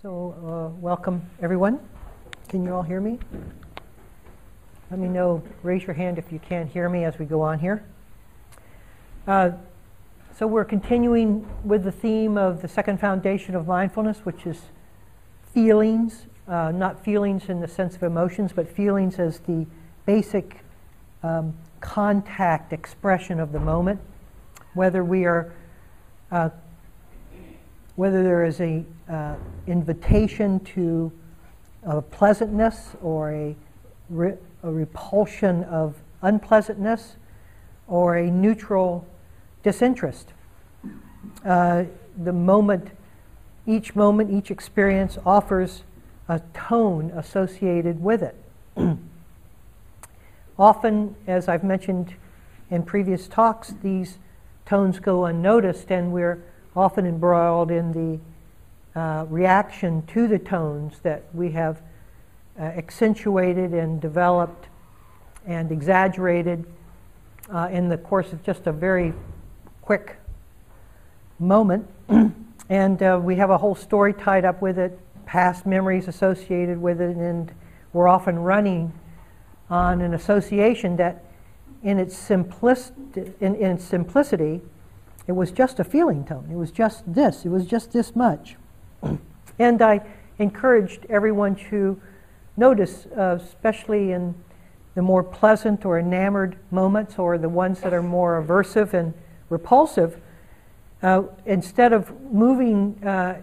So, uh, welcome everyone. Can you all hear me? Let me know, raise your hand if you can't hear me as we go on here. Uh, so, we're continuing with the theme of the second foundation of mindfulness, which is feelings, uh, not feelings in the sense of emotions, but feelings as the basic um, contact expression of the moment. Whether we are uh, whether there is a uh, invitation to a pleasantness or a, re- a repulsion of unpleasantness or a neutral disinterest. Uh, the moment, each moment, each experience offers a tone associated with it. Often, as I've mentioned in previous talks, these tones go unnoticed and we're often embroiled in the uh, reaction to the tones that we have uh, accentuated and developed and exaggerated uh, in the course of just a very quick moment. and uh, we have a whole story tied up with it, past memories associated with it, and we're often running on an association that, in its, simplicity, in, in its simplicity, it was just a feeling tone. It was just this. It was just this much. And I encouraged everyone to notice, uh, especially in the more pleasant or enamored moments or the ones that are more aversive and repulsive, uh, instead of moving uh,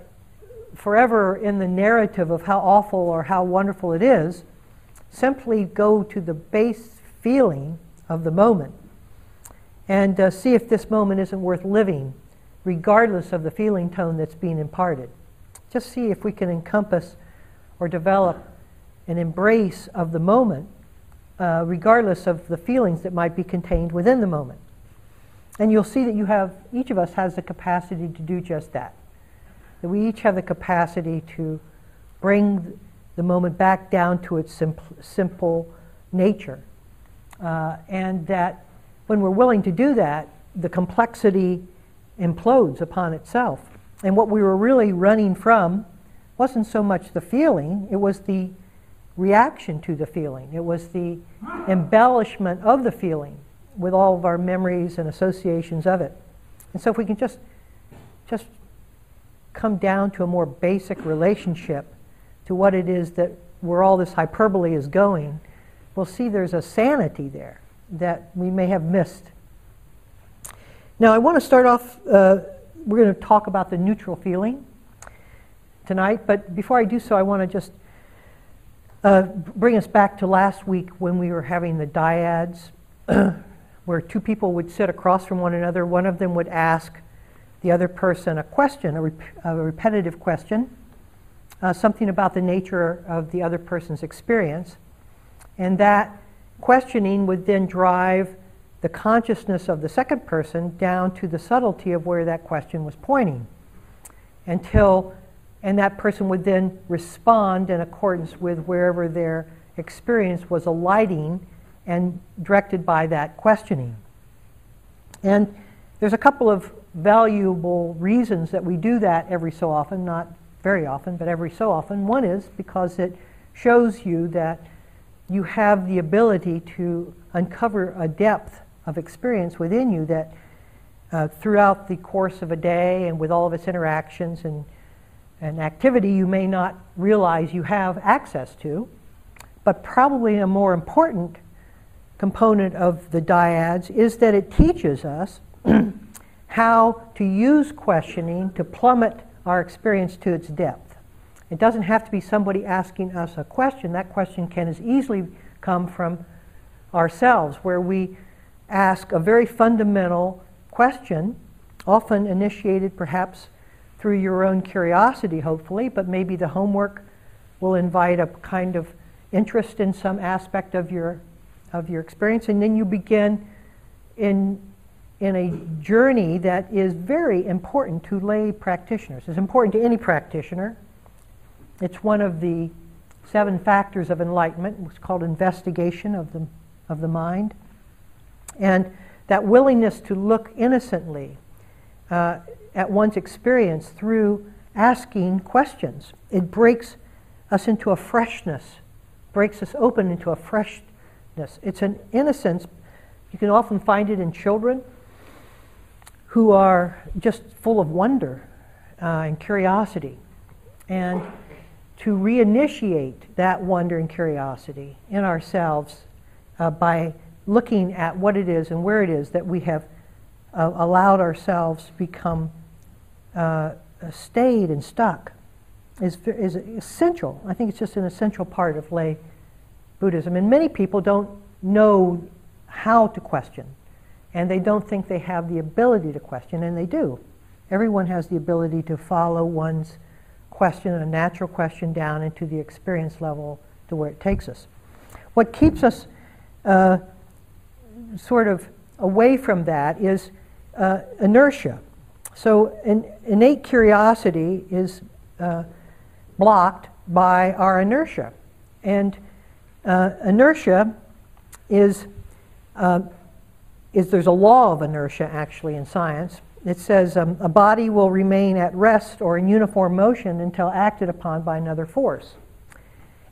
forever in the narrative of how awful or how wonderful it is, simply go to the base feeling of the moment and uh, see if this moment isn't worth living, regardless of the feeling tone that's being imparted. Just see if we can encompass or develop an embrace of the moment, uh, regardless of the feelings that might be contained within the moment. And you'll see that you have, each of us has the capacity to do just that. That we each have the capacity to bring the moment back down to its simple, simple nature. Uh, and that when we're willing to do that, the complexity implodes upon itself. And what we were really running from wasn't so much the feeling, it was the reaction to the feeling. It was the embellishment of the feeling with all of our memories and associations of it. And so if we can just just come down to a more basic relationship to what it is that where all this hyperbole is going, we'll see there's a sanity there that we may have missed. Now, I want to start off, uh, we're going to talk about the neutral feeling tonight, but before I do so, I want to just uh, bring us back to last week when we were having the dyads, where two people would sit across from one another. One of them would ask the other person a question, a, rep- a repetitive question, uh, something about the nature of the other person's experience, and that questioning would then drive the consciousness of the second person down to the subtlety of where that question was pointing until and that person would then respond in accordance with wherever their experience was alighting and directed by that questioning. And there's a couple of valuable reasons that we do that every so often, not very often, but every so often. One is because it shows you that you have the ability to uncover a depth of experience within you that uh, throughout the course of a day and with all of its interactions and, and activity you may not realize you have access to. But probably a more important component of the dyads is that it teaches us how to use questioning to plummet our experience to its depth. It doesn't have to be somebody asking us a question. That question can as easily come from ourselves, where we ask a very fundamental question, often initiated perhaps through your own curiosity, hopefully, but maybe the homework will invite a kind of interest in some aspect of your, of your experience, and then you begin in, in a journey that is very important to lay practitioners. It's important to any practitioner it's one of the seven factors of enlightenment. It's called investigation of the, of the mind. And that willingness to look innocently uh, at one's experience through asking questions. It breaks us into a freshness, breaks us open into a freshness. It's an innocence. You can often find it in children who are just full of wonder uh, and curiosity. And to reinitiate that wonder and curiosity in ourselves uh, by looking at what it is and where it is that we have uh, allowed ourselves to become uh, stayed and stuck is, is essential. I think it's just an essential part of lay Buddhism. And many people don't know how to question, and they don't think they have the ability to question, and they do. Everyone has the ability to follow one's question, a natural question, down into the experience level to where it takes us. What keeps us uh, sort of away from that is uh, inertia. So, in, innate curiosity is uh, blocked by our inertia. And uh, inertia is, uh, is, there's a law of inertia actually in science. It says um, a body will remain at rest or in uniform motion until acted upon by another force.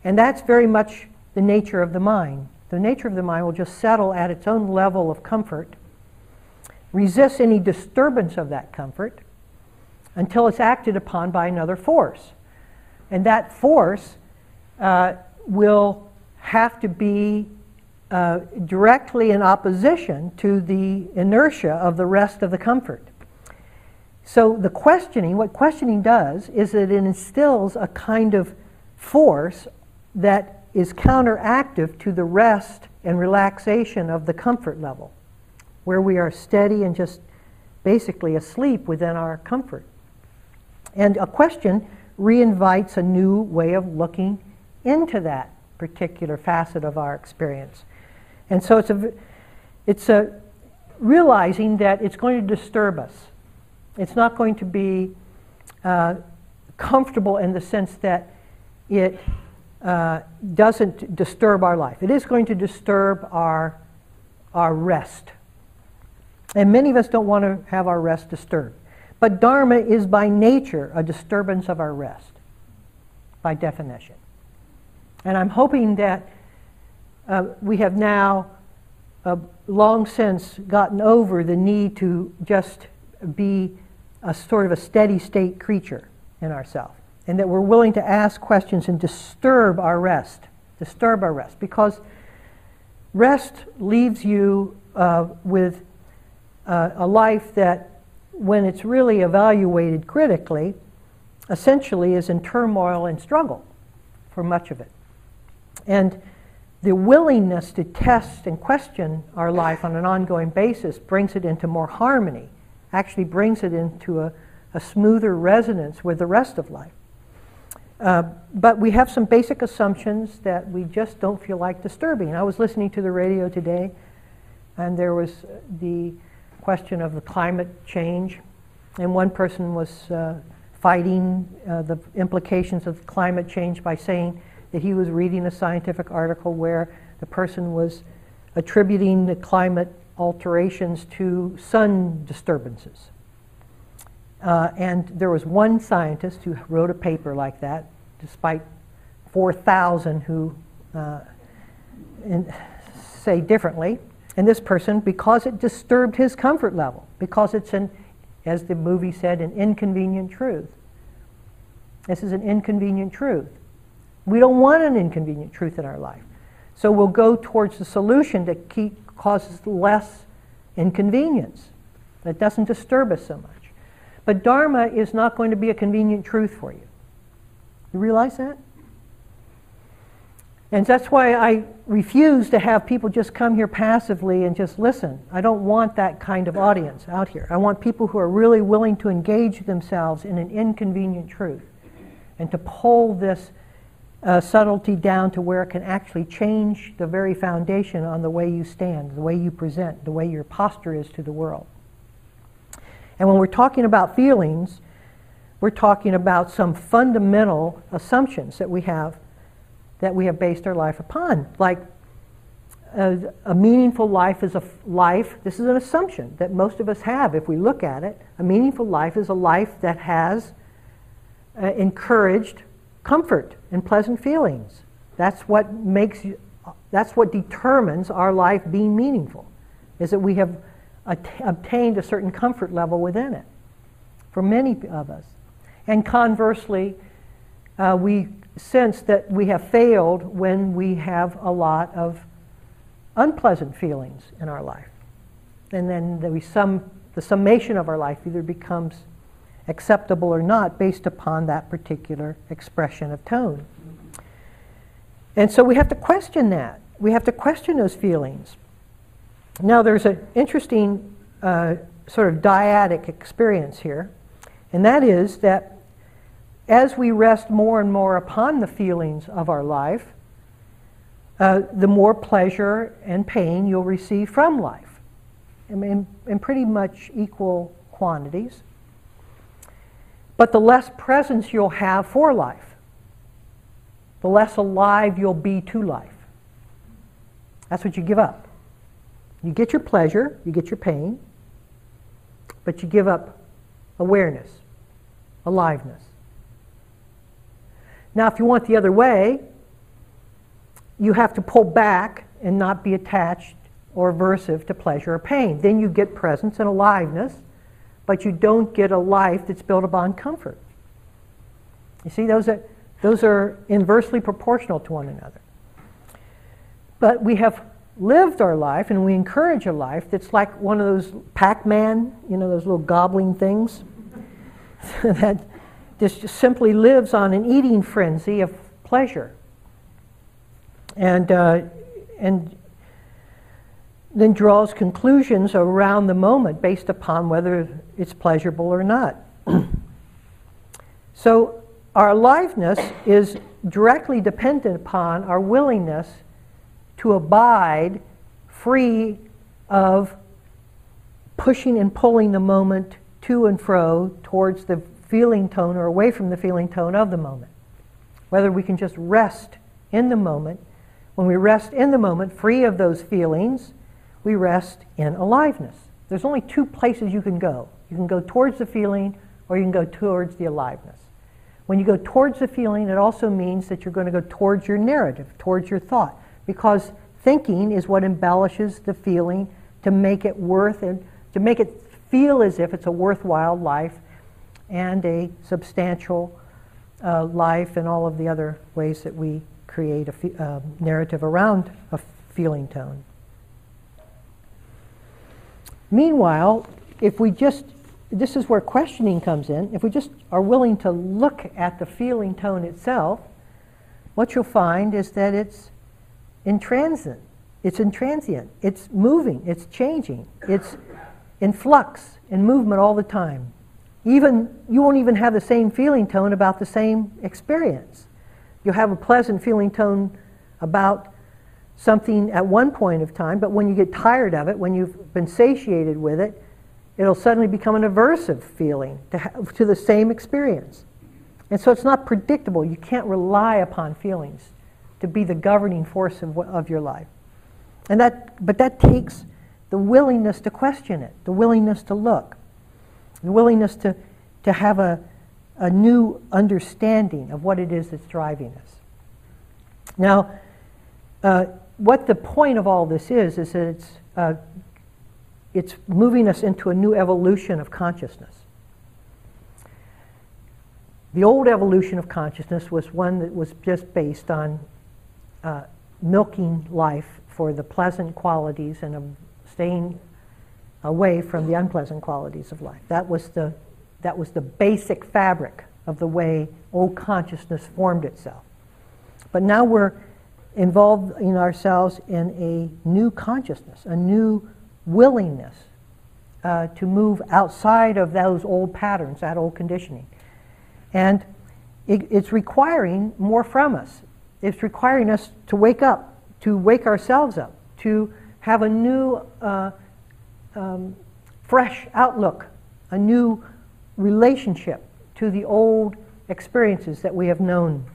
And that's very much the nature of the mind. The nature of the mind will just settle at its own level of comfort, resist any disturbance of that comfort until it's acted upon by another force. And that force uh, will have to be uh, directly in opposition to the inertia of the rest of the comfort. So the questioning, what questioning does is that it instills a kind of force that is counteractive to the rest and relaxation of the comfort level, where we are steady and just basically asleep within our comfort. And a question reinvites a new way of looking into that particular facet of our experience. And so it's a, it's a realizing that it's going to disturb us. It's not going to be uh, comfortable in the sense that it uh, doesn't disturb our life. It is going to disturb our, our rest. And many of us don't want to have our rest disturbed. But Dharma is by nature a disturbance of our rest, by definition. And I'm hoping that uh, we have now uh, long since gotten over the need to just be a sort of a steady state creature in ourselves and that we're willing to ask questions and disturb our rest, disturb our rest, because rest leaves you uh, with uh, a life that, when it's really evaluated critically, essentially is in turmoil and struggle for much of it. And the willingness to test and question our life on an ongoing basis brings it into more harmony, actually brings it into a, a smoother resonance with the rest of life. Uh, but we have some basic assumptions that we just don't feel like disturbing. I was listening to the radio today, and there was the question of the climate change, and one person was uh, fighting uh, the implications of climate change by saying that he was reading a scientific article where the person was attributing the climate alterations to sun disturbances. Uh, and there was one scientist who wrote a paper like that, despite 4,000 who uh, in, say differently. And this person, because it disturbed his comfort level, because it's an, as the movie said, an inconvenient truth. This is an inconvenient truth. We don't want an inconvenient truth in our life. So we'll go towards the solution that keep, causes less inconvenience, that doesn't disturb us so much. But Dharma is not going to be a convenient truth for you. You realize that? And that's why I refuse to have people just come here passively and just listen. I don't want that kind of audience out here. I want people who are really willing to engage themselves in an inconvenient truth and to pull this uh, subtlety down to where it can actually change the very foundation on the way you stand, the way you present, the way your posture is to the world. And when we're talking about feelings, we're talking about some fundamental assumptions that we have that we have based our life upon. Like a, a meaningful life is a life, this is an assumption that most of us have if we look at it. A meaningful life is a life that has uh, encouraged comfort and pleasant feelings. That's what makes that's what determines our life being meaningful, is that we have at- obtained a certain comfort level within it for many of us. And conversely, uh, we sense that we have failed when we have a lot of unpleasant feelings in our life. And then the, sum, the summation of our life either becomes acceptable or not based upon that particular expression of tone. And so we have to question that. We have to question those feelings. Now, there's an interesting uh, sort of dyadic experience here, and that is that as we rest more and more upon the feelings of our life, uh, the more pleasure and pain you'll receive from life in, in pretty much equal quantities. But the less presence you'll have for life, the less alive you'll be to life. That's what you give up. You get your pleasure, you get your pain, but you give up awareness, aliveness. Now, if you want the other way, you have to pull back and not be attached or aversive to pleasure or pain. Then you get presence and aliveness, but you don't get a life that's built upon comfort. You see, those are, those are inversely proportional to one another. But we have lived our life and we encourage a life that's like one of those Pac Man, you know, those little gobbling things that just simply lives on an eating frenzy of pleasure. And, uh, and then draws conclusions around the moment based upon whether it's pleasurable or not. so, our aliveness is directly dependent upon our willingness to abide free of pushing and pulling the moment to and fro towards the feeling tone or away from the feeling tone of the moment. Whether we can just rest in the moment. When we rest in the moment, free of those feelings, we rest in aliveness. There's only two places you can go. You can go towards the feeling or you can go towards the aliveness. When you go towards the feeling, it also means that you're going to go towards your narrative, towards your thought, because thinking is what embellishes the feeling to make it worth and to make it feel as if it's a worthwhile life and a substantial uh, life and all of the other ways that we create a uh, narrative around a feeling tone. Meanwhile, if we just, this is where questioning comes in, if we just are willing to look at the feeling tone itself, what you'll find is that it's intransient. It's intransient. It's moving. It's changing. It's in flux, in movement all the time. Even you won't even have the same feeling tone about the same experience. You'll have a pleasant feeling tone about something at one point of time, but when you get tired of it, when you've been satiated with it, it'll suddenly become an aversive feeling to, have, to the same experience. And so it's not predictable. You can't rely upon feelings to be the governing force of, of your life. And that, but that takes the willingness to question it, the willingness to look, the willingness to, to have a, a new understanding of what it is that's driving us. Now, uh, what the point of all this is, is that it's, uh, it's moving us into a new evolution of consciousness. The old evolution of consciousness was one that was just based on uh, milking life for the pleasant qualities and staying away from the unpleasant qualities of life. That was the, that was the basic fabric of the way old consciousness formed itself. But now we're involved in ourselves in a new consciousness, a new willingness uh, to move outside of those old patterns, that old conditioning. And it, it's requiring more from us. It's requiring us to wake up, to wake ourselves up, to have a new, uh, um, fresh outlook, a new relationship to the old experiences that we have known.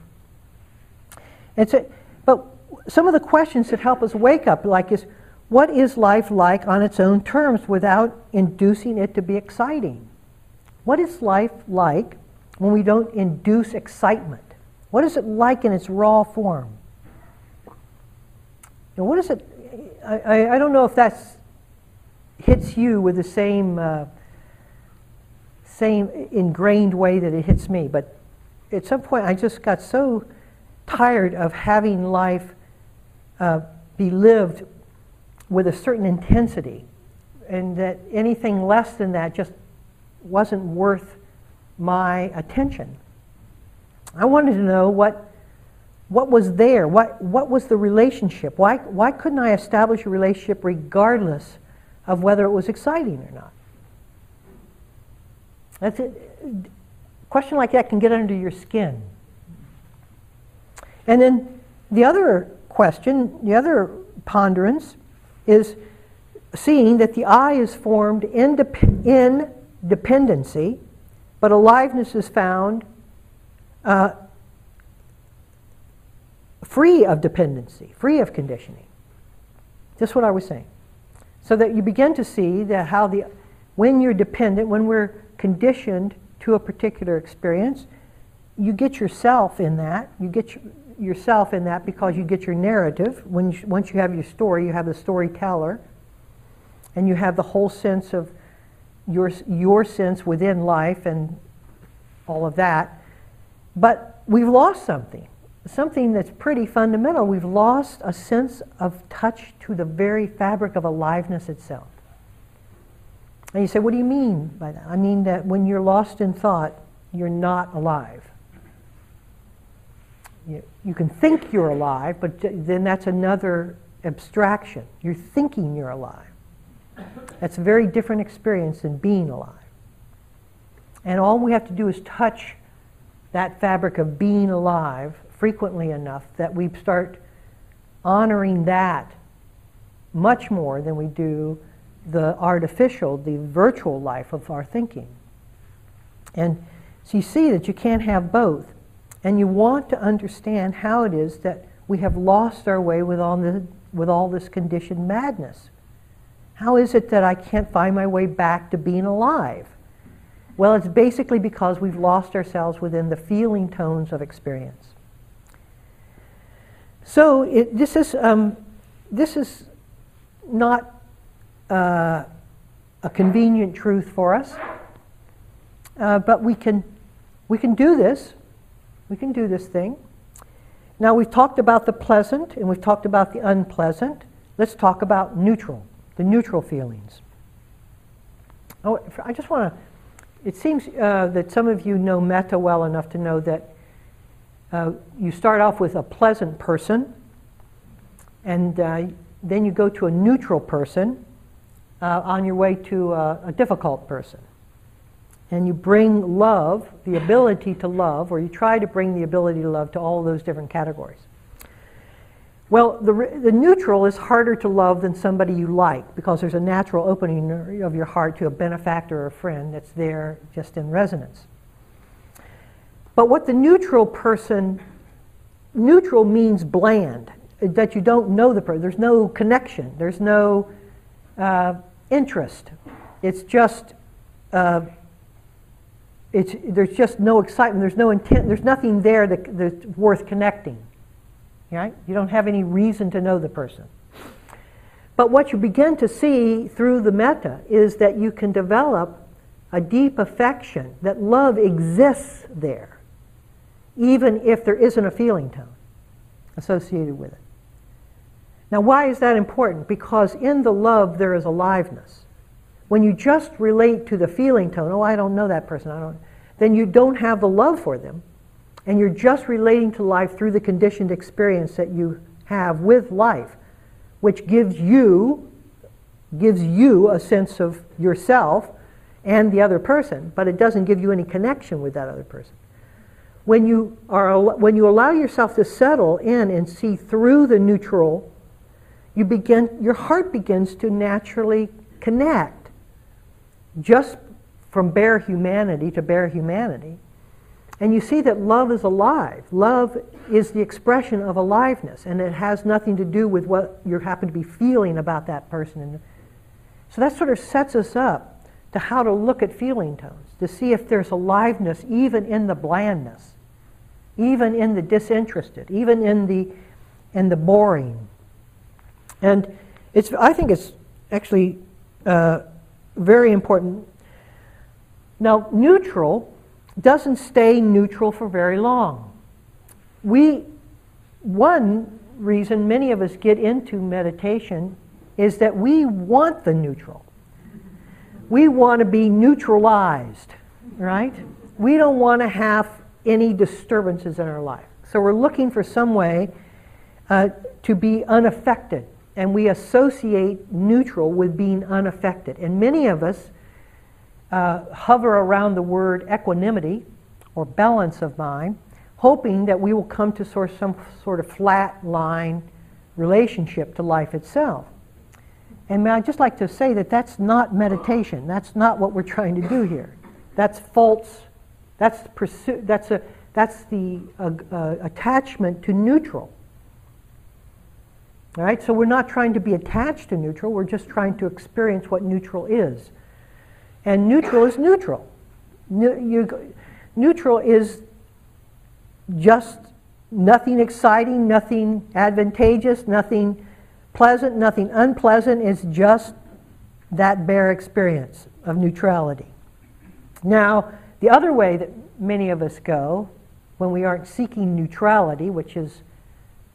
It's a, but some of the questions that help us wake up, like, is what is life like on its own terms without inducing it to be exciting? What is life like when we don't induce excitement? What is it like in its raw form? Know, what is it? I, I, I don't know if that hits you with the same, uh, same ingrained way that it hits me, but at some point I just got so tired of having life uh, be lived with a certain intensity, and that anything less than that just wasn't worth my attention. I wanted to know what, what was there, what, what was the relationship. Why, why couldn't I establish a relationship regardless of whether it was exciting or not? That's. A question like that can get under your skin. And then the other question, the other ponderance, is seeing that the I is formed in, dep- in dependency, but aliveness is found uh, free of dependency, free of conditioning. Just what I was saying. So that you begin to see that how the, when you're dependent, when we're conditioned to a particular experience, you get yourself in that. You get your, yourself in that because you get your narrative. When you, once you have your story, you have the storyteller, and you have the whole sense of your, your sense within life and all of that. But we've lost something, something that's pretty fundamental. We've lost a sense of touch to the very fabric of aliveness itself. And you say, what do you mean by that? I mean that when you're lost in thought, you're not alive. You, you can think you're alive, but then that's another abstraction. You're thinking you're alive. That's a very different experience than being alive. And all we have to do is touch that fabric of being alive frequently enough that we start honoring that much more than we do the artificial, the virtual life of our thinking. And so you see that you can't have both. And you want to understand how it is that we have lost our way with all, the, with all this conditioned madness. How is it that I can't find my way back to being alive? Well, it's basically because we've lost ourselves within the feeling tones of experience. So it, this is um, this is not uh, a convenient truth for us, uh, but we can we can do this. We can do this thing. Now we've talked about the pleasant and we've talked about the unpleasant. Let's talk about neutral, the neutral feelings. Oh, I just want to it seems uh, that some of you know metta well enough to know that uh, you start off with a pleasant person, and uh, then you go to a neutral person uh, on your way to a, difficult person. And you bring love, the ability to love, or you try to bring the ability to love to all those different categories. Well, the, the neutral is harder to love than somebody you like because there's a natural opening of your heart to a benefactor or a friend that's there just in resonance. But what the neutral person, neutral means bland, that you don't know the person. There's no connection, there's no uh, interest. It's just, uh, it's, there's just no excitement, there's no intent, there's nothing there that, that's worth connecting. Right? You don't have any reason to know the person. But what you begin to see through the metta is that you can develop a deep affection, that love exists there, even if there isn't a feeling tone associated with it. Now, why is that important? Because in the love there is aliveness. When you just relate to the feeling tone, oh, I don't know that person, I don't, then you don't have the love for them and you're just relating to life through the conditioned experience that you have with life, which gives you gives you a sense of yourself and the other person, but it doesn't give you any connection with that other person. When you, are, when you allow yourself to settle in and see through the neutral, you begin, your heart begins to naturally connect just from bare humanity to bare humanity and you see that love is alive. Love is the expression of aliveness, and it has nothing to do with what you happen to be feeling about that person. So that sort of sets us up to how to look at feeling tones. to see if there's aliveness even in the blandness, even in the disinterested, even in the, in the boring. And it's, I think it's actually uh, very important. Now, neutral doesn't stay neutral for very long. We, one reason many of us get into meditation is that we want the neutral. We want to be neutralized, right? We don't want to have any disturbances in our life. So we're looking for some way uh, to be unaffected. And we associate neutral with being unaffected. And many of us uh, hover around the word equanimity or balance of mind, hoping that we will come to sort of some sort of flat line relationship to life itself. And I'd just like to say that that's not meditation. That's not what we're trying to do here. That's false. That's, pursu- that's, a, that's the uh, uh, attachment to neutral. All right, so we're not trying to be attached to neutral, we're just trying to experience what neutral is. And neutral is neutral. you, neutral is just nothing exciting, nothing advantageous, nothing pleasant, nothing unpleasant. It's just that bare experience of neutrality. Now, the other way that many of us go when we aren't seeking neutrality, which is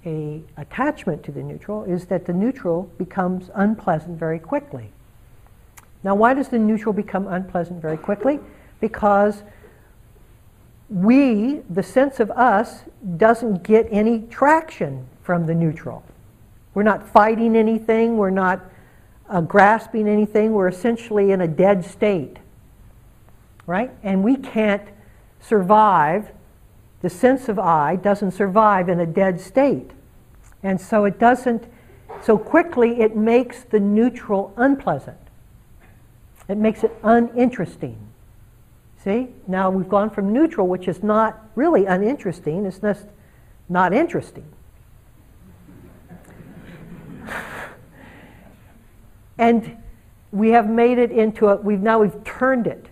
a attachment to the neutral, is that the neutral becomes unpleasant very quickly. Now, why does the neutral become unpleasant very quickly? Because we, the sense of us, doesn't get any traction from the neutral. We're not fighting anything, we're not uh, grasping anything, we're essentially in a dead state. Right? And we can't survive, the sense of I doesn't survive in a dead state. And so it doesn't, so quickly it makes the neutral unpleasant. It makes it uninteresting. See? Now we've gone from neutral, which is not really uninteresting, it's just not interesting. and we have made it into a, we've now we've turned it.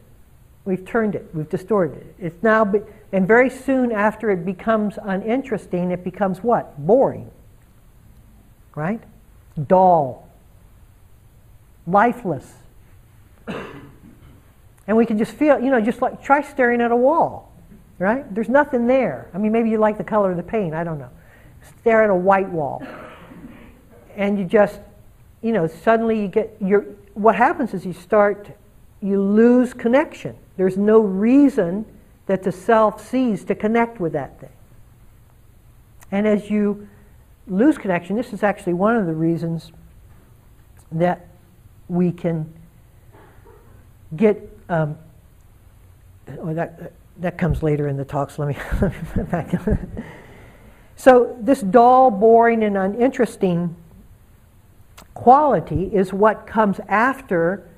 We've turned it, we've distorted it. It's now, be, and very soon after it becomes uninteresting, it becomes what? Boring. Right? Dull. Lifeless. And we can just feel, you know, just like try staring at a wall, right? There's nothing there. I mean, maybe you like the color of the paint, I don't know. Stare at a white wall. And you just, you know, suddenly you get, your, what happens is you start, you lose connection. There's no reason that the self sees to connect with that thing. And as you lose connection, this is actually one of the reasons that we can get um, oh, that, that comes later in the talks. Let me, let me back. so this dull, boring, and uninteresting quality is what comes after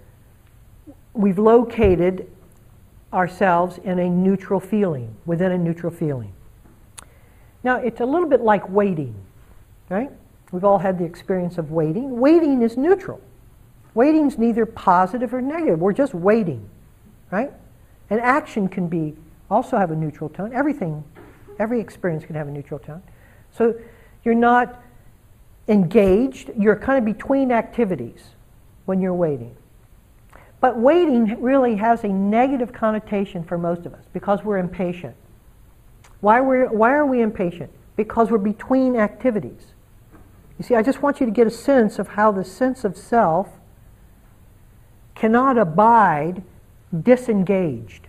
we've located ourselves in a neutral feeling, within a neutral feeling. Now, it's a little bit like waiting, right? We've all had the experience of waiting. Waiting is neutral. Waiting is neither positive or negative. We're just waiting right? And action can be also have a neutral tone. Everything, every experience can have a neutral tone. So you're not engaged, you're kind of between activities when you're waiting. But waiting really has a negative connotation for most of us because we're impatient. Why, we're, why are we impatient? Because we're between activities. You see, I just want you to get a sense of how the sense of self cannot abide disengaged.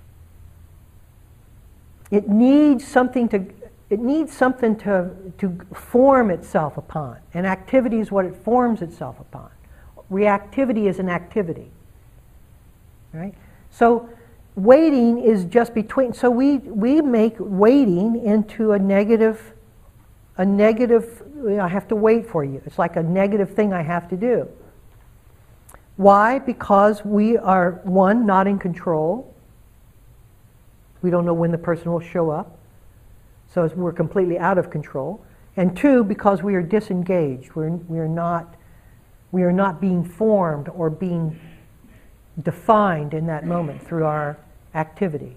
It needs something to it needs something to, to form itself upon. And activity is what it forms itself upon. Reactivity is an activity. Right? So waiting is just between so we we make waiting into a negative a negative I have to wait for you. It's like a negative thing I have to do. Why? Because we are, one, not in control. We don't know when the person will show up. So we're completely out of control. And two, because we are disengaged. We're, we, are not, we are not being formed or being defined in that moment through our activity.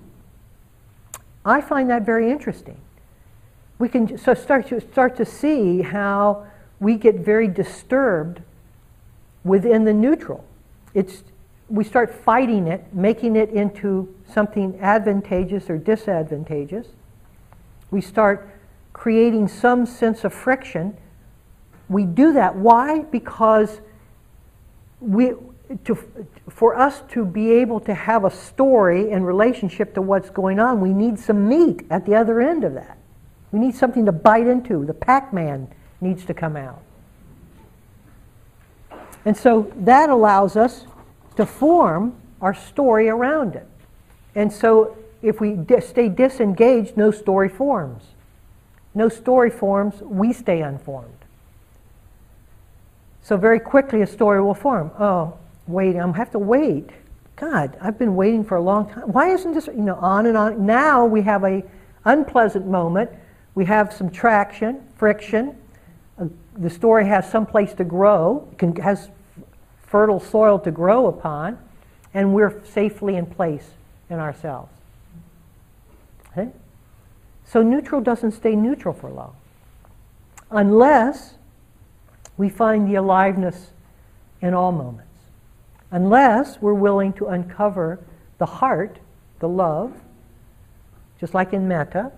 I find that very interesting. We can so start to start to see how we get very disturbed within the neutral. It's we start fighting it, making it into something advantageous or disadvantageous. We start creating some sense of friction. We do that. Why? Because we, to, for us to be able to have a story in relationship to what's going on, we need some meat at the other end of that. We need something to bite into. The Pac Man needs to come out. And so that allows us to form our story around it. And so if we di- stay disengaged, no story forms. No story forms, we stay unformed. So very quickly a story will form. Oh, wait, I have to wait. God, I've been waiting for a long time. Why isn't this, you know, on and on? Now we have a unpleasant moment. We have some traction, friction. Uh, the story has some place to grow, can, has fertile soil to grow upon, and we're safely in place in ourselves. Okay? So neutral doesn't stay neutral for long. Unless we find the aliveness in all moments. Unless we're willing to uncover the heart, the love, just like in metta,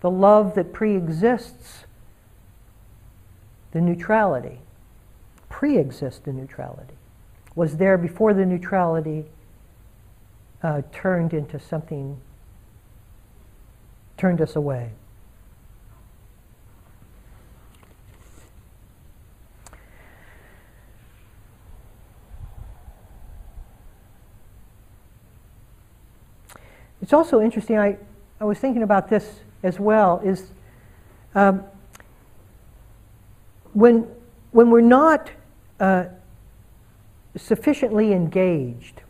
the love that pre-exists the neutrality, pre-exists the neutrality, was there before the neutrality uh, turned into something, turned us away. It's also interesting, I, I was thinking about this as well, is um, when, when we're not uh, sufficiently engaged,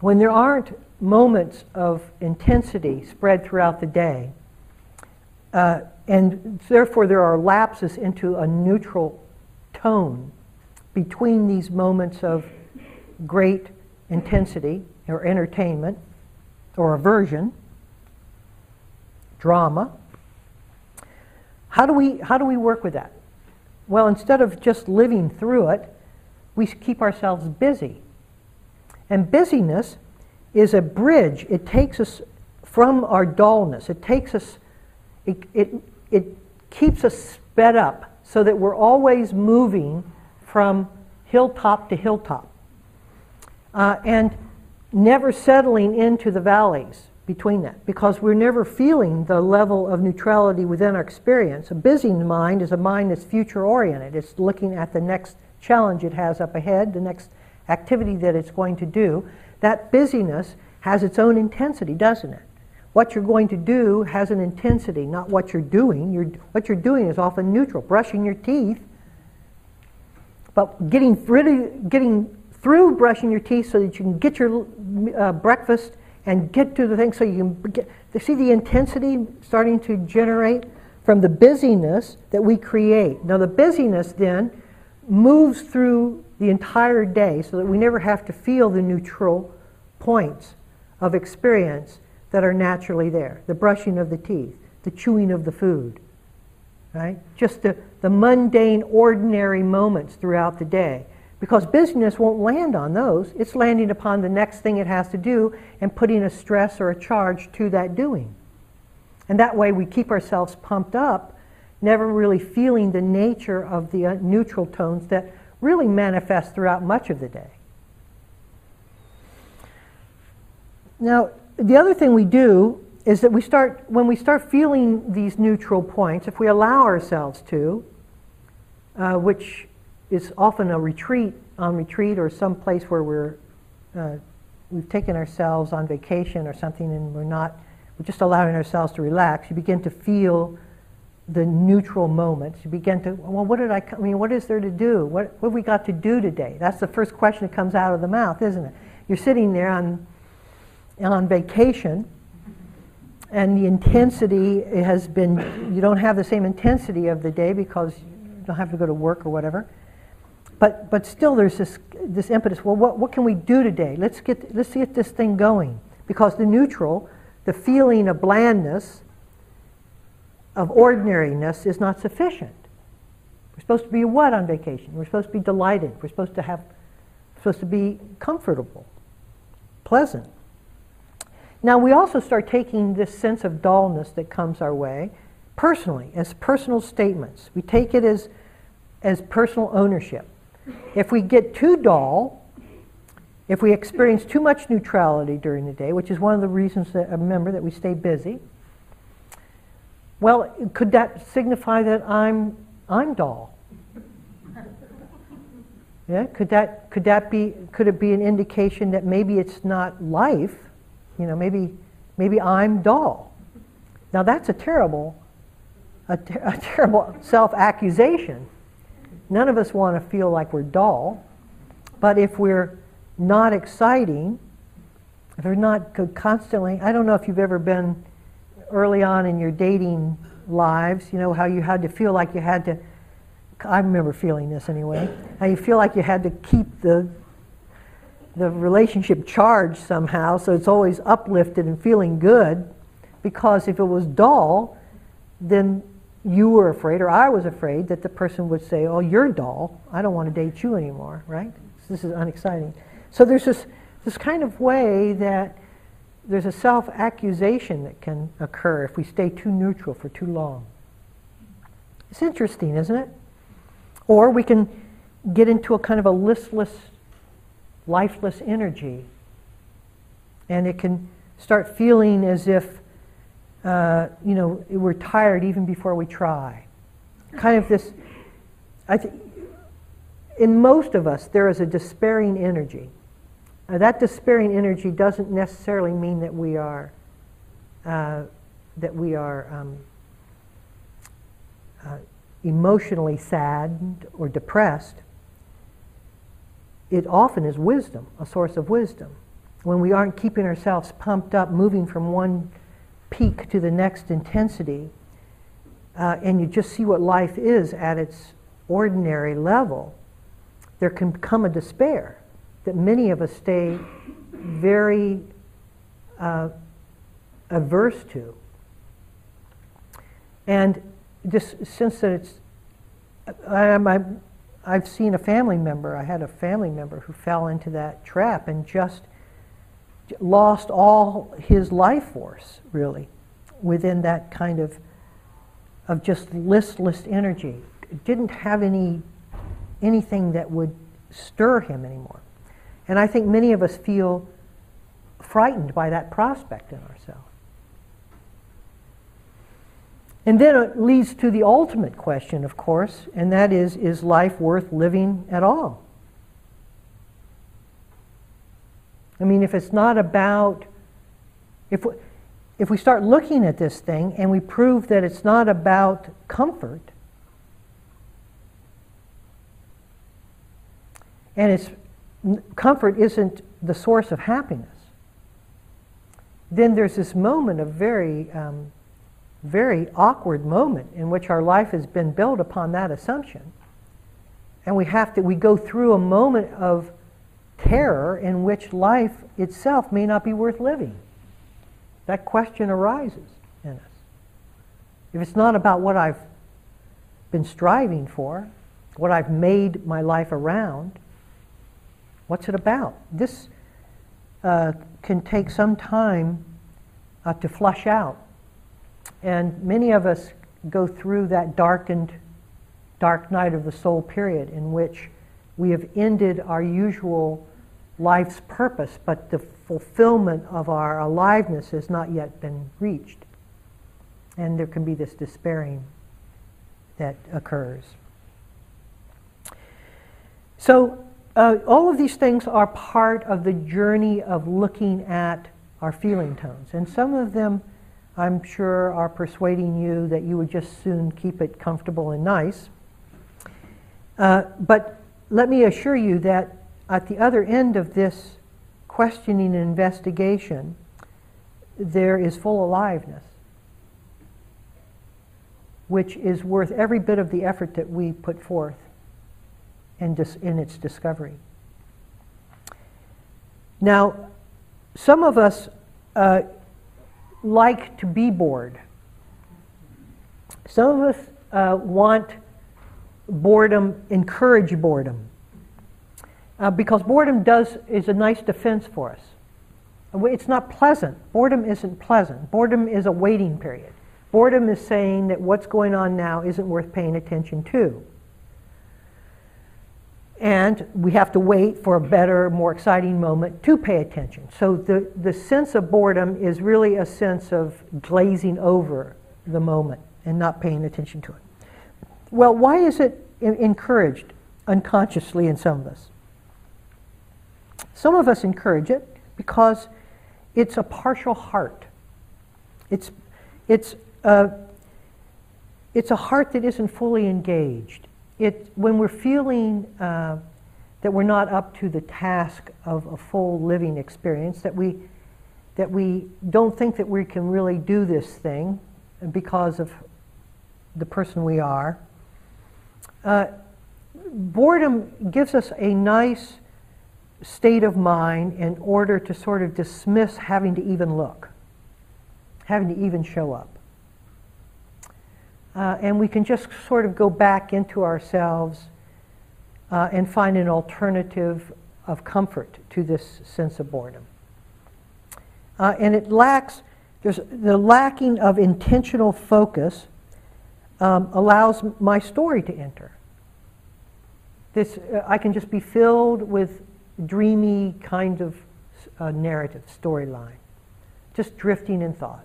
when there aren't moments of intensity spread throughout the day, uh, and therefore there are lapses into a neutral tone between these moments of great intensity or entertainment or aversion, drama. How do we, how do we work with that? Well, instead of just living through it, we keep ourselves busy. And busyness is a bridge. It takes us from our dullness. It takes us, it, it, it keeps us sped up so that we're always moving from hilltop to hilltop. Uh, and never settling into the valleys between that because we're never feeling the level of neutrality within our experience. A busy mind is a mind that's future oriented. It's looking at the next challenge it has up ahead, the next activity that it's going to do. That busyness has its own intensity, doesn't it? What you're going to do has an intensity, not what you're doing. You're, what you're doing is often neutral, brushing your teeth. But getting, really, getting through brushing your teeth so that you can get your uh, breakfast and get to the thing so you can get, see the intensity starting to generate from the busyness that we create. Now, the busyness then moves through the entire day so that we never have to feel the neutral points of experience that are naturally there the brushing of the teeth, the chewing of the food, right? Just the, the mundane, ordinary moments throughout the day because business won't land on those. It's landing upon the next thing it has to do and putting a stress or a charge to that doing. And that way we keep ourselves pumped up, never really feeling the nature of the uh, neutral tones that really manifest throughout much of the day. Now, the other thing we do is that we start, when we start feeling these neutral points, if we allow ourselves to, uh, which is often a retreat on retreat or some place where we're uh, we've taken ourselves on vacation or something and we're not we're just allowing ourselves to relax. You begin to feel the neutral moments. You begin to well what did i i mean what is there to do? What, what have we got to do today? That's the first question that comes out of the mouth isn't it? You're sitting there on on vacation and the intensity has been you don't have the same intensity of the day because you don't have to go to work or whatever but, but still there's this, this impetus, well, what, what can we do today? Let's get, let's get this thing going. because the neutral, the feeling of blandness, of ordinariness, is not sufficient. We're supposed to be what on vacation? We're supposed to be delighted. We're supposed to have, supposed to be comfortable, pleasant. Now we also start taking this sense of dullness that comes our way personally, as personal statements. We take it as, as personal ownership. If we get too dull, if we experience too much neutrality during the day, which is one of the reasons that uh, remember that we stay busy, well, could that signify that I'm I'm dull? Yeah, could that could that be could it be an indication that maybe it's not life? You know, maybe maybe I'm dull. Now that's a terrible a, ter- a terrible self-accusation. None of us want to feel like we're dull, but if we're not exciting, if we're not constantly, I don't know if you've ever been early on in your dating lives, you know, how you had to feel like you had to, I remember feeling this anyway, how you feel like you had to keep the, the relationship charged somehow, so it's always uplifted and feeling good, because if it was dull, then you were afraid, or I was afraid, that the person would say, Oh, you're dull. I don't want to date you anymore, right? This is unexciting. So there's this, this kind of way that there's a self accusation that can occur if we stay too neutral for too long. It's interesting, isn't it? Or we can get into a kind of a listless, lifeless energy. And it can start feeling as if, uh, you know, we're tired even before we try. Kind of this, I th- in most of us, there is a despairing energy. Uh, that despairing energy doesn't necessarily mean that we are uh, that we are um, uh, emotionally sad or depressed. It often is wisdom, a source of wisdom. When we aren't keeping ourselves pumped up, moving from one peak to the next intensity, uh, and you just see what life is at its ordinary level, there can come a despair that many of us stay very uh, averse to. And just since that it's, I, I, I've seen a family member, I had a family member who fell into that trap and just lost all his life force, really, within that kind of, of just listless energy. Didn't have any, anything that would stir him anymore. And I think many of us feel frightened by that prospect in ourselves. And then it leads to the ultimate question, of course, and that is is life worth living at all? I mean, if it's not about, if we, if we start looking at this thing and we prove that it's not about comfort, and it's comfort isn't the source of happiness, then there's this moment of very, um, very awkward moment in which our life has been built upon that assumption. And we have to, we go through a moment of terror in which life itself may not be worth living. That question arises in us. If it's not about what I've been striving for, what I've made my life around, What's it about? This uh, can take some time uh, to flush out. And many of us go through that darkened, dark night of the soul period in which we have ended our usual life's purpose, but the fulfillment of our aliveness has not yet been reached. And there can be this despairing that occurs. So, uh, all of these things are part of the journey of looking at our feeling tones. And some of them, I'm sure, are persuading you that you would just soon keep it comfortable and nice. Uh, but let me assure you that at the other end of this questioning and investigation, there is full aliveness, which is worth every bit of the effort that we put forth in, dis- in its discovery. Now, some of us uh, like to be bored. Some of us uh, want boredom, encourage boredom. Uh, because boredom does is a nice defense for us. It's not pleasant. Boredom isn't pleasant. Boredom is a waiting period. Boredom is saying that what's going on now isn't worth paying attention to. And we have to wait for a better, more exciting moment to pay attention. So the, the sense of boredom is really a sense of glazing over the moment and not paying attention to it. Well, why is it encouraged unconsciously in some of us? Some of us encourage it because it's a partial heart. It's, it's, a, it's a heart that isn't fully engaged. It, when we're feeling uh, that we're not up to the task of a full living experience, that we, that we don't think that we can really do this thing because of the person we are, uh, boredom gives us a nice state of mind in order to sort of dismiss having to even look, having to even show up. Uh, and we can just sort of go back into ourselves uh, and find an alternative of comfort to this sense of boredom. Uh, and it lacks, there's the lacking of intentional focus um, allows my story to enter. This, uh, I can just be filled with dreamy kind of uh, narrative, storyline, just drifting in thought.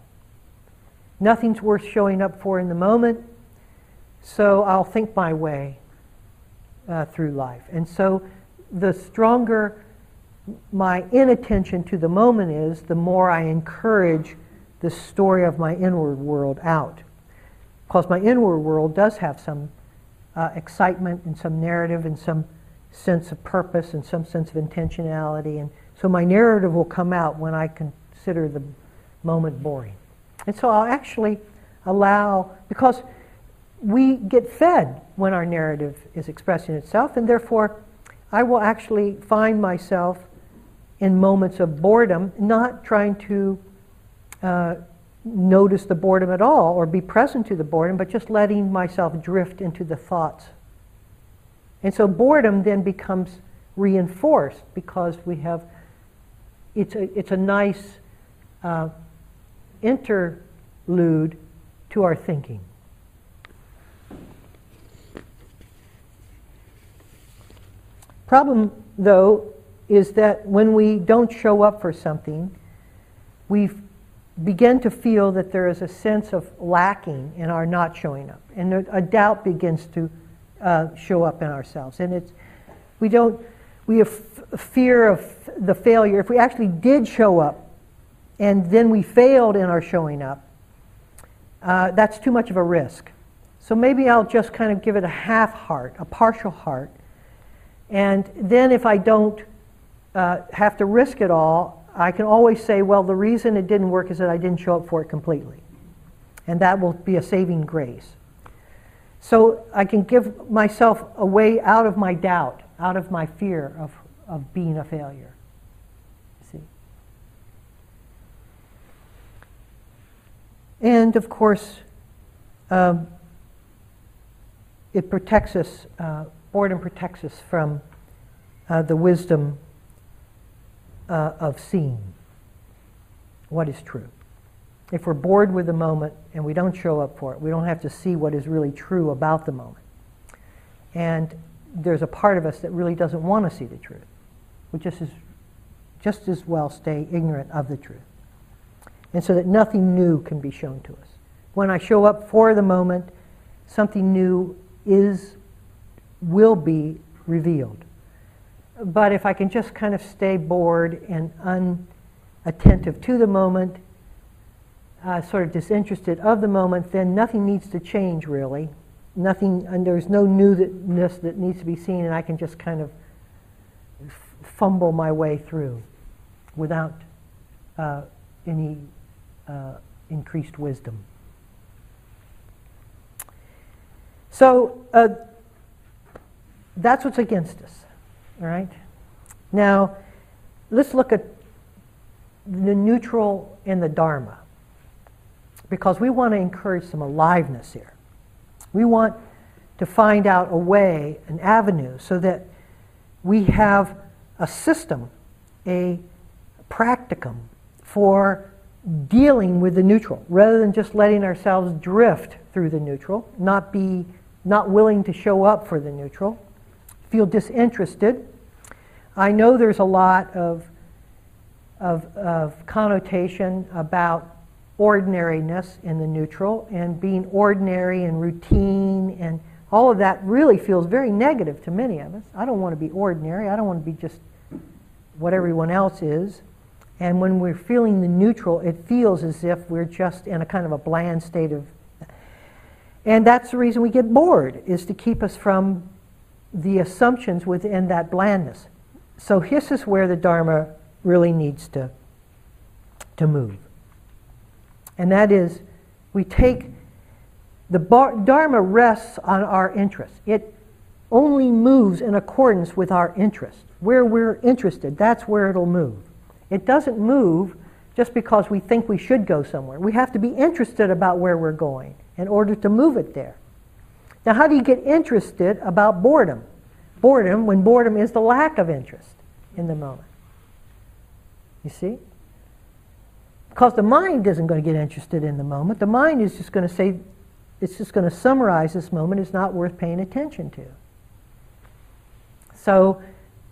Nothing's worth showing up for in the moment, so I'll think my way uh, through life. And so the stronger my inattention to the moment is, the more I encourage the story of my inward world out because my inward world does have some uh, excitement and some narrative and some sense of purpose and some sense of intentionality. And so my narrative will come out when I consider the moment boring. And so I'll actually allow, because we get fed when our narrative is expressing itself, and therefore I will actually find myself in moments of boredom, not trying to uh, notice the boredom at all or be present to the boredom, but just letting myself drift into the thoughts. And so boredom then becomes reinforced because we have, it's a, it's a nice uh, interlude to our thinking. Problem, though, is that when we don't show up for something, we begin to feel that there is a sense of lacking in our not showing up, and a doubt begins to uh, show up in ourselves. And it's we don't we have fear of the failure. If we actually did show up, and then we failed in our showing up, uh, that's too much of a risk. So maybe I'll just kind of give it a half heart, a partial heart, and then if I don't uh, have to risk it all, I can always say, well, the reason it didn't work is that I didn't show up for it completely. And that will be a saving grace. So I can give myself a way out of my doubt, out of my fear of, of being a failure. See? And of course, um, it protects us, uh, boredom protects us from uh, the wisdom uh, of seeing what is true. If we're bored with the moment and we don't show up for it, we don't have to see what is really true about the moment. And there's a part of us that really doesn't want to see the truth. We just as, just as well stay ignorant of the truth. And so that nothing new can be shown to us. When I show up for the moment, something new is, will be revealed. But if I can just kind of stay bored and unattentive to the moment, uh, sort of disinterested of the moment, then nothing needs to change really. Nothing, and there's no newness that needs to be seen, and I can just kind of fumble my way through without uh, any uh, increased wisdom. So uh, that's what's against us. All right? Now, let's look at the neutral and the Dharma because we want to encourage some aliveness here. We want to find out a way, an avenue, so that we have a system, a practicum for dealing with the neutral rather than just letting ourselves drift through the neutral, not be not willing to show up for the neutral, feel disinterested. I know there's a lot of, of, of connotation about ordinariness in the neutral and being ordinary and routine and all of that really feels very negative to many of us. I don't want to be ordinary. I don't want to be just what everyone else is. And when we're feeling the neutral, it feels as if we're just in a kind of a bland state of. And that's the reason we get bored, is to keep us from the assumptions within that blandness. So this is where the Dharma really needs to, to move. And that is, we take the Dharma rests on our interest. It only moves in accordance with our interest. Where we're interested, that's where it'll move. It doesn't move just because we think we should go somewhere. We have to be interested about where we're going in order to move it there. Now, how do you get interested about boredom? Boredom, when boredom is the lack of interest in the moment. You see? Because the mind isn't going to get interested in the moment. The mind is just going to say, it's just going to summarize this moment It's not worth paying attention to. So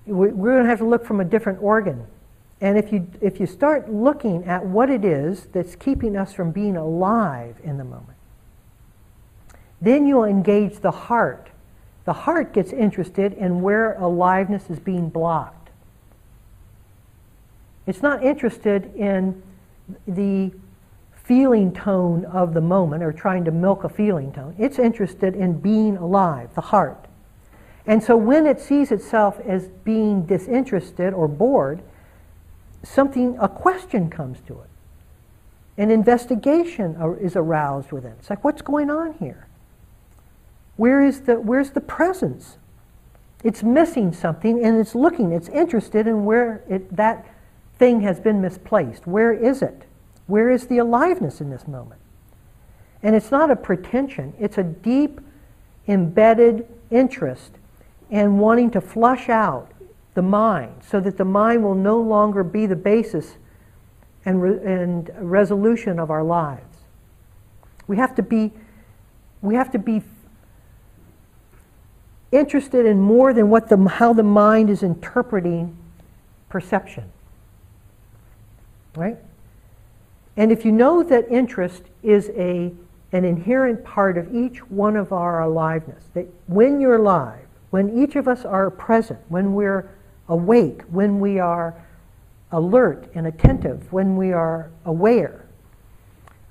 we're going to have to look from a different organ. And if you, if you start looking at what it is that's keeping us from being alive in the moment, then you'll engage the heart. The heart gets interested in where aliveness is being blocked. It's not interested in the feeling tone of the moment or trying to milk a feeling tone. It's interested in being alive, the heart. And so when it sees itself as being disinterested or bored, something, a question comes to it. An investigation is aroused within. It's like, what's going on here? Where is the, where's the presence? It's missing something and it's looking, it's interested in where it, that thing has been misplaced. Where is it? Where is the aliveness in this moment? And it's not a pretension, it's a deep, embedded interest in wanting to flush out the mind so that the mind will no longer be the basis and, re- and resolution of our lives. We have to be, we have to be interested in more than what the, how the mind is interpreting perception. Right? And if you know that interest is a, an inherent part of each one of our aliveness, that when you're alive, when each of us are present, when we're awake, when we are alert and attentive, when we are aware.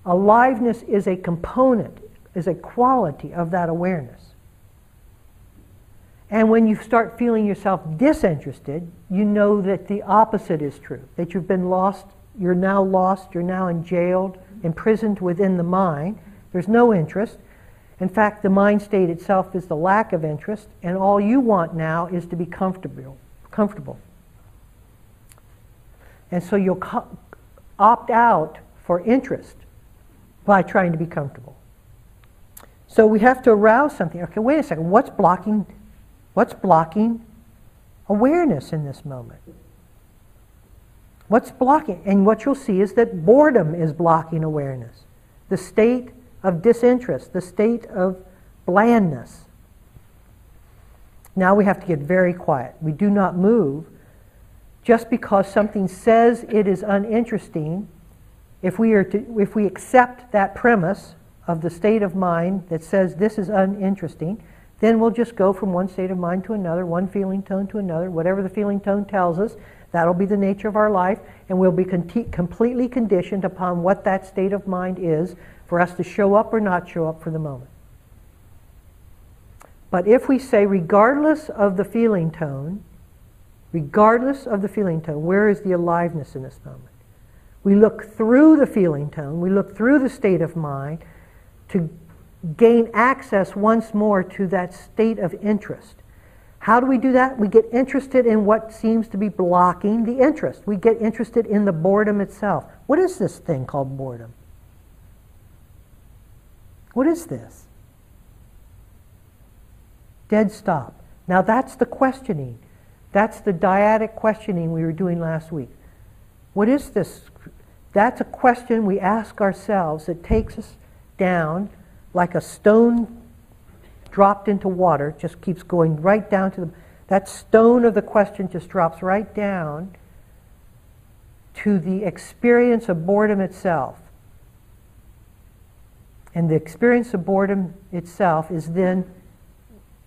Aliveness is a component, is a quality of that awareness. And when you start feeling yourself disinterested, you know that the opposite is true, that you've been lost, you're now lost, you're now enjailed, imprisoned within the mind. There's no interest. In fact, the mind state itself is the lack of interest, and all you want now is to be comfortable comfortable. And so you'll co- opt out for interest by trying to be comfortable. So we have to arouse something. Okay, wait a second. What's blocking what's blocking awareness in this moment? What's blocking? And what you'll see is that boredom is blocking awareness. The state of disinterest, the state of blandness. Now we have to get very quiet. We do not move just because something says it is uninteresting. If we, are to, if we accept that premise of the state of mind that says this is uninteresting, then we'll just go from one state of mind to another, one feeling tone to another. Whatever the feeling tone tells us, that'll be the nature of our life, and we'll be con- completely conditioned upon what that state of mind is for us to show up or not show up for the moment. But if we say, regardless of the feeling tone, regardless of the feeling tone, where is the aliveness in this moment? We look through the feeling tone, we look through the state of mind to gain access once more to that state of interest. How do we do that? We get interested in what seems to be blocking the interest. We get interested in the boredom itself. What is this thing called boredom? What is this? Dead stop. Now that's the questioning. That's the dyadic questioning we were doing last week. What is this? That's a question we ask ourselves that takes us down like a stone dropped into water, just keeps going right down to the. That stone of the question just drops right down to the experience of boredom itself. And the experience of boredom itself is then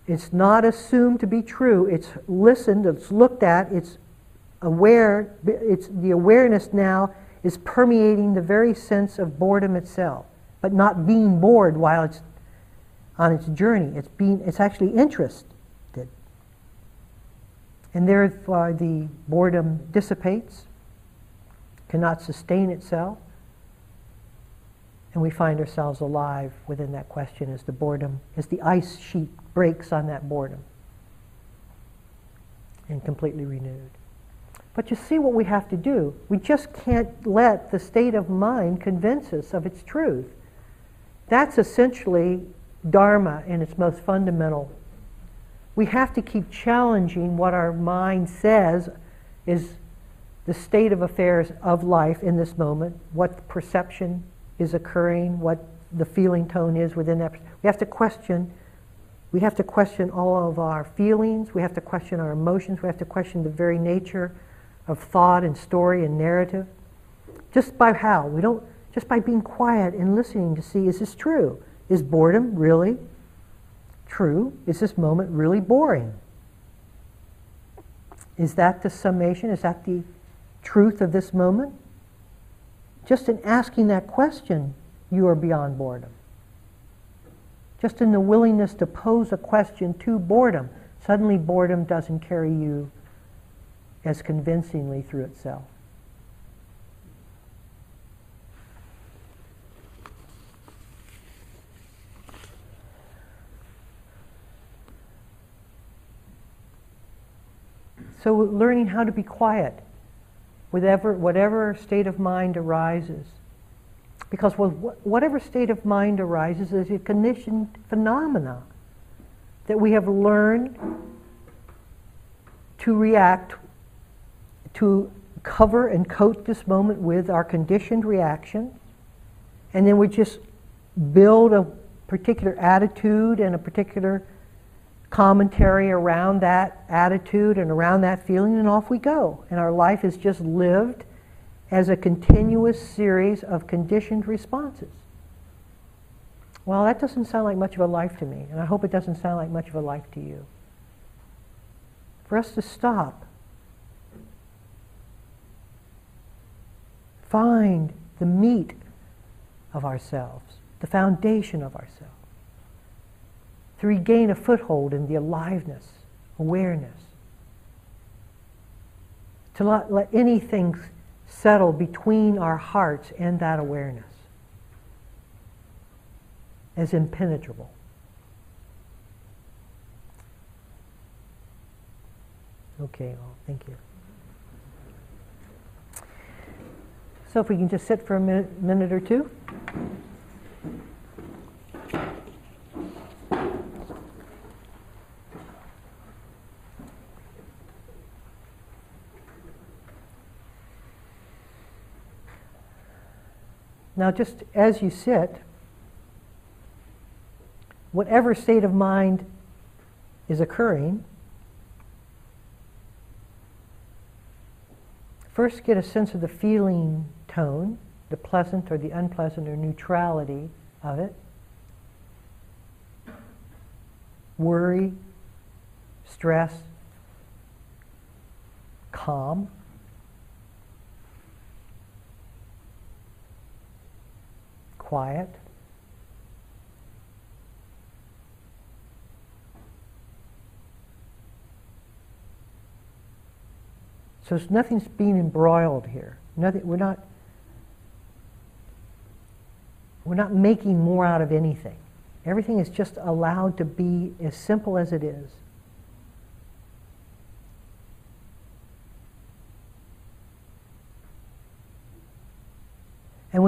it's not assumed to be true. It's listened, it's looked at, it's aware, it's the awareness now is permeating the very sense of boredom itself, but not being bored while it's on its journey. It's being it's actually interested. And therefore the boredom dissipates, cannot sustain itself, and we find ourselves alive within that question as the boredom, as the ice sheet breaks on that boredom and completely renewed. But you see what we have to do. We just can't let the state of mind convince us of its truth. That's essentially Dharma in its most fundamental. We have to keep challenging what our mind says is the state of affairs of life in this moment, what perception is occurring, what the feeling tone is within that. We have to question we have to question all of our feelings. We have to question our emotions. We have to question the very nature of thought and story and narrative. Just by how? We don't, just by being quiet and listening to see, is this true? Is boredom really true? Is this moment really boring? Is that the summation? Is that the truth of this moment? Just in asking that question, you are beyond boredom just in the willingness to pose a question to boredom, suddenly boredom doesn't carry you as convincingly through itself. So, learning how to be quiet, whatever, whatever state of mind arises. Because whatever state of mind arises is a conditioned phenomena that we have learned to react, to cover and coat this moment with our conditioned reaction, and then we just build a particular attitude and a particular commentary around that attitude and around that feeling, and off we go. And our life is just lived as a continuous series of conditioned responses. Well, that doesn't sound like much of a life to me, and I hope it doesn't sound like much of a life to you. For us to stop, find the meat of ourselves, the foundation of ourselves, to regain a foothold in the aliveness, awareness, to not let anything settle between our hearts and that awareness as impenetrable. Okay, well, thank you. So if we can just sit for a minute, minute or two. Now, just as you sit, whatever state of mind is occurring, first get a sense of the feeling tone, the pleasant or the unpleasant or neutrality of it. Worry, stress, calm. Quiet. So nothing's being embroiled here. Nothing, we're not we're not making more out of anything. Everything is just allowed to be as simple as it is.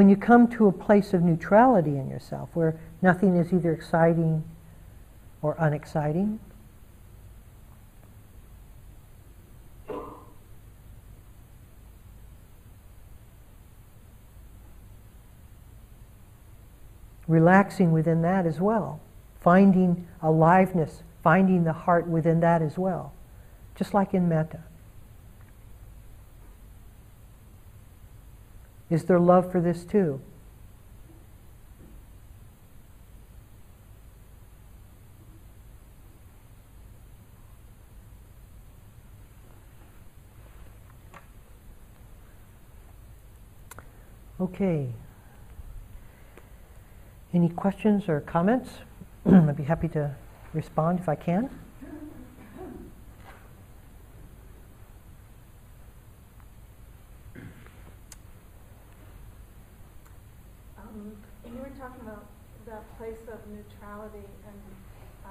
When you come to a place of neutrality in yourself, where nothing is either exciting or unexciting, relaxing within that as well, finding aliveness, finding the heart within that as well, just like in metta. Is there love for this too? Okay. Any questions or comments? I'd be happy to respond if I can. Um, you were talking about that place of neutrality, and uh,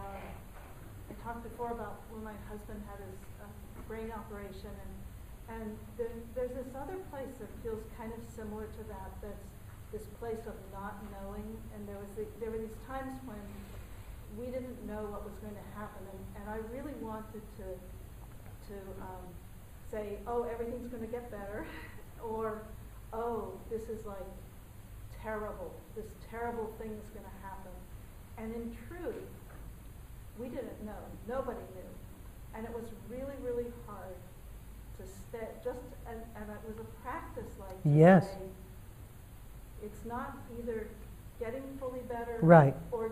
I talked before about when my husband had his uh, brain operation, and and there, there's this other place that feels kind of similar to that. That's this place of not knowing, and there was the, there were these times when we didn't know what was going to happen, and, and I really wanted to to um, say, oh, everything's going to get better, or oh, this is like terrible. This terrible thing is going to happen, and in truth, we didn't know. Nobody knew, and it was really, really hard to stay. Just and, and it was a practice, like Yes. say, it's not either getting fully better Right. or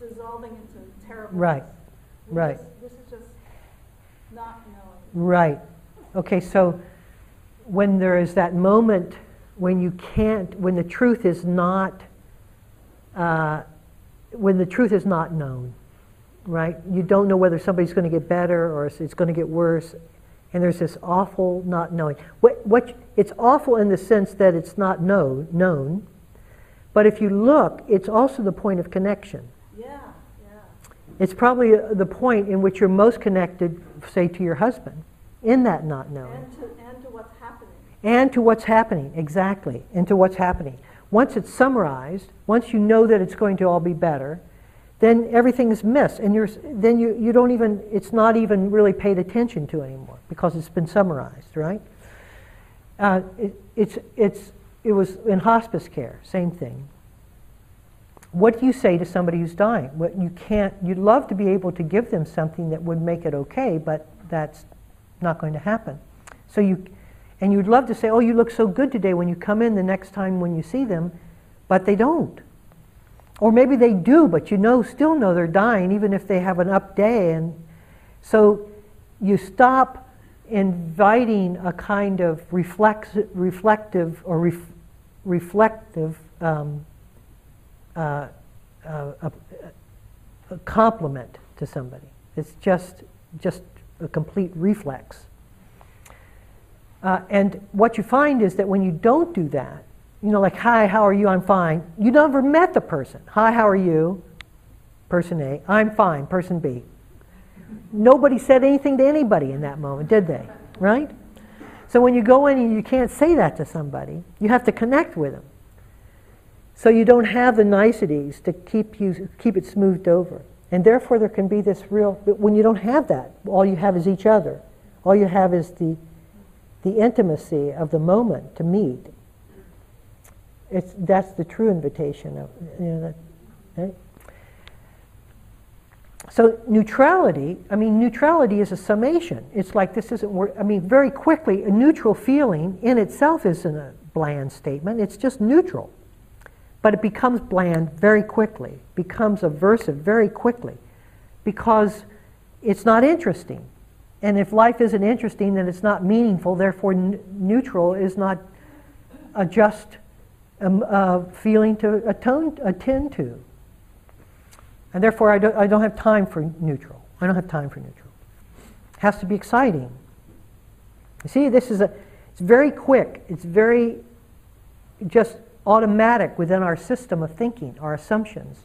dissolving into terribleness. Right. Right. just- This is just not knowing. Right. Okay, so when there is that moment when you can't, when the truth is not, uh, when the truth is not known, right? You don't know whether somebody's going to get better or it's going to get worse, and there's this awful not knowing. What, what, it's awful in the sense that it's not know, known, but if you look, it's also the point of connection. Yeah, yeah. It's probably uh, the point in which you're most connected, say, to your husband, in that not knowing. And to, and to what's happening. And to what's happening, exactly, and to what's happening. Once it's summarized, once you know that it's going to all be better, then everything is missed, and you're, then you, you don't even, it's not even really paid attention to anymore because it's been summarized, right? Uh, it, it's, it's, it was in hospice care, same thing. What do you say to somebody who's dying? What you can't, you'd love to be able to give them something that would make it okay, but that's not going to happen. So you, and you'd love to say, oh, you look so good today when you come in the next time when you see them, but they don't. Or maybe they do, but you know, still know they're dying, even if they have an up day. And so you stop inviting a kind of reflex, reflective or ref, reflective um, uh, uh, a, a compliment to somebody. It's just just a complete reflex. Uh, and what you find is that when you don't do that, you know, like, hi, how are you? I'm fine. You never met the person. Hi, how are you? Person A. I'm fine. Person B. Nobody said anything to anybody in that moment, did they? Right? So when you go in and you can't say that to somebody, you have to connect with them. So you don't have the niceties to keep you keep it smoothed over. And therefore there can be this real when you don't have that, all you have is each other. All you have is the the intimacy of the moment to meet. It's that's the true invitation of you know, that, right? So neutrality, I mean, neutrality is a summation. It's like this isn't. I mean, very quickly, a neutral feeling in itself isn't a bland statement. It's just neutral. But it becomes bland very quickly, becomes aversive very quickly, because it's not interesting. And if life isn't interesting, then it's not meaningful. Therefore, n- neutral is not a just um, uh, feeling to atone, attend to. And therefore, I don't, I don't have time for neutral. I don't have time for neutral. It has to be exciting. You see, this is a, it's very quick. It's very just automatic within our system of thinking, our assumptions.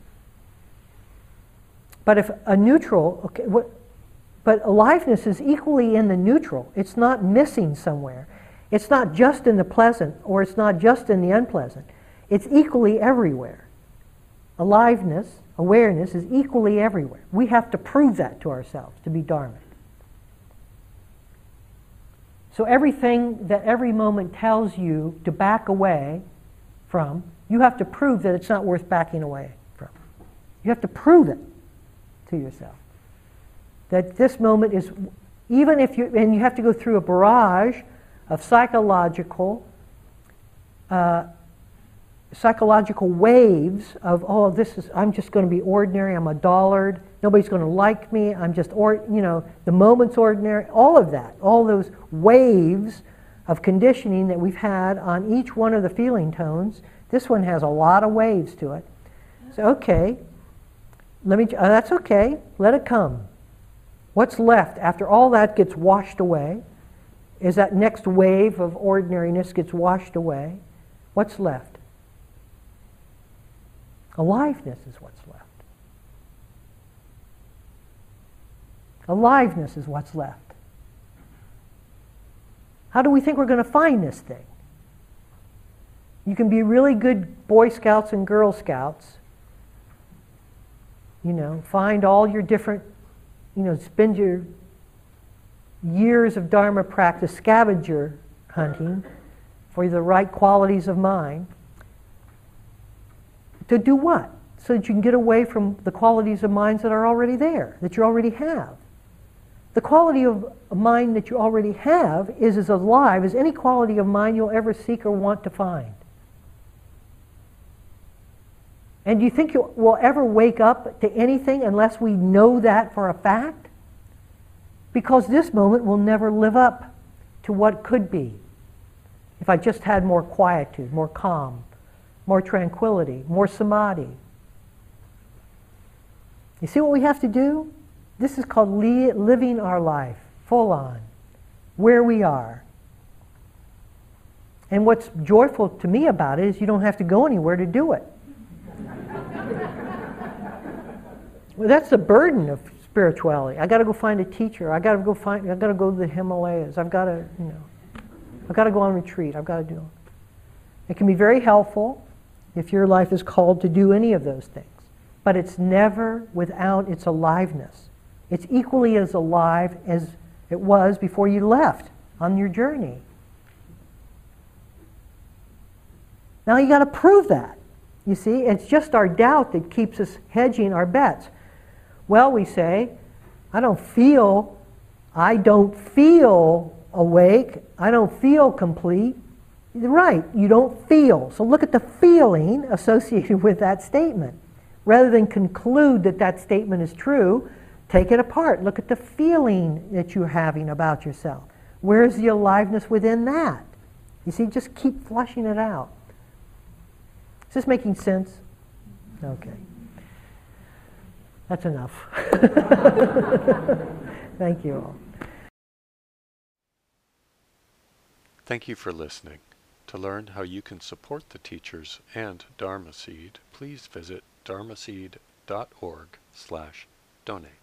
But if a neutral, okay, what, but aliveness is equally in the neutral. It's not missing somewhere. It's not just in the pleasant or it's not just in the unpleasant. It's equally everywhere. Aliveness, awareness is equally everywhere. We have to prove that to ourselves to be dharmic. So everything that every moment tells you to back away from, you have to prove that it's not worth backing away from. You have to prove it to yourself. That this moment is, even if you, and you have to go through a barrage of psychological, uh, psychological waves of, oh, this is, I'm just going to be ordinary, I'm a dullard, nobody's going to like me, I'm just, or, you know, the moment's ordinary, all of that, all those waves of conditioning that we've had on each one of the feeling tones. This one has a lot of waves to it. So, okay, let me, uh, that's okay, let it come. What's left after all that gets washed away? Is that next wave of ordinariness gets washed away? What's left? Aliveness is what's left. Aliveness is what's left. How do we think we're going to find this thing? You can be really good Boy Scouts and Girl Scouts. You know, find all your different, you know, spend your years of Dharma practice scavenger hunting for the right qualities of mind. To do what? So that you can get away from the qualities of minds that are already there, that you already have. The quality of mind that you already have is as alive as any quality of mind you'll ever seek or want to find. And do you think you will ever wake up to anything unless we know that for a fact? Because this moment will never live up to what could be if I just had more quietude, more calm, more tranquility, more samadhi. You see what we have to do? This is called li- living our life, full on, where we are. And what's joyful to me about it is you don't have to go anywhere to do it. well, that's the burden of spirituality. I got to go find a teacher. I got to go find. I got to go to the Himalayas. I've got to, you know, I've got to go on retreat. I've got to do. It can be very helpful if your life is called to do any of those things, but it's never without its aliveness. It's equally as alive as it was before you left on your journey. Now you got to prove that. You see, it's just our doubt that keeps us hedging our bets. Well, we say, I don't feel, I don't feel awake, I don't feel complete. Right, you don't feel. So look at the feeling associated with that statement. Rather than conclude that that statement is true, take it apart. Look at the feeling that you're having about yourself. Where's the aliveness within that? You see, just keep flushing it out. Is this making sense? Okay. That's enough. Thank you all. Thank you for listening. To learn how you can support the teachers and Dharma Seed, please visit dharmaseed.org slash donate.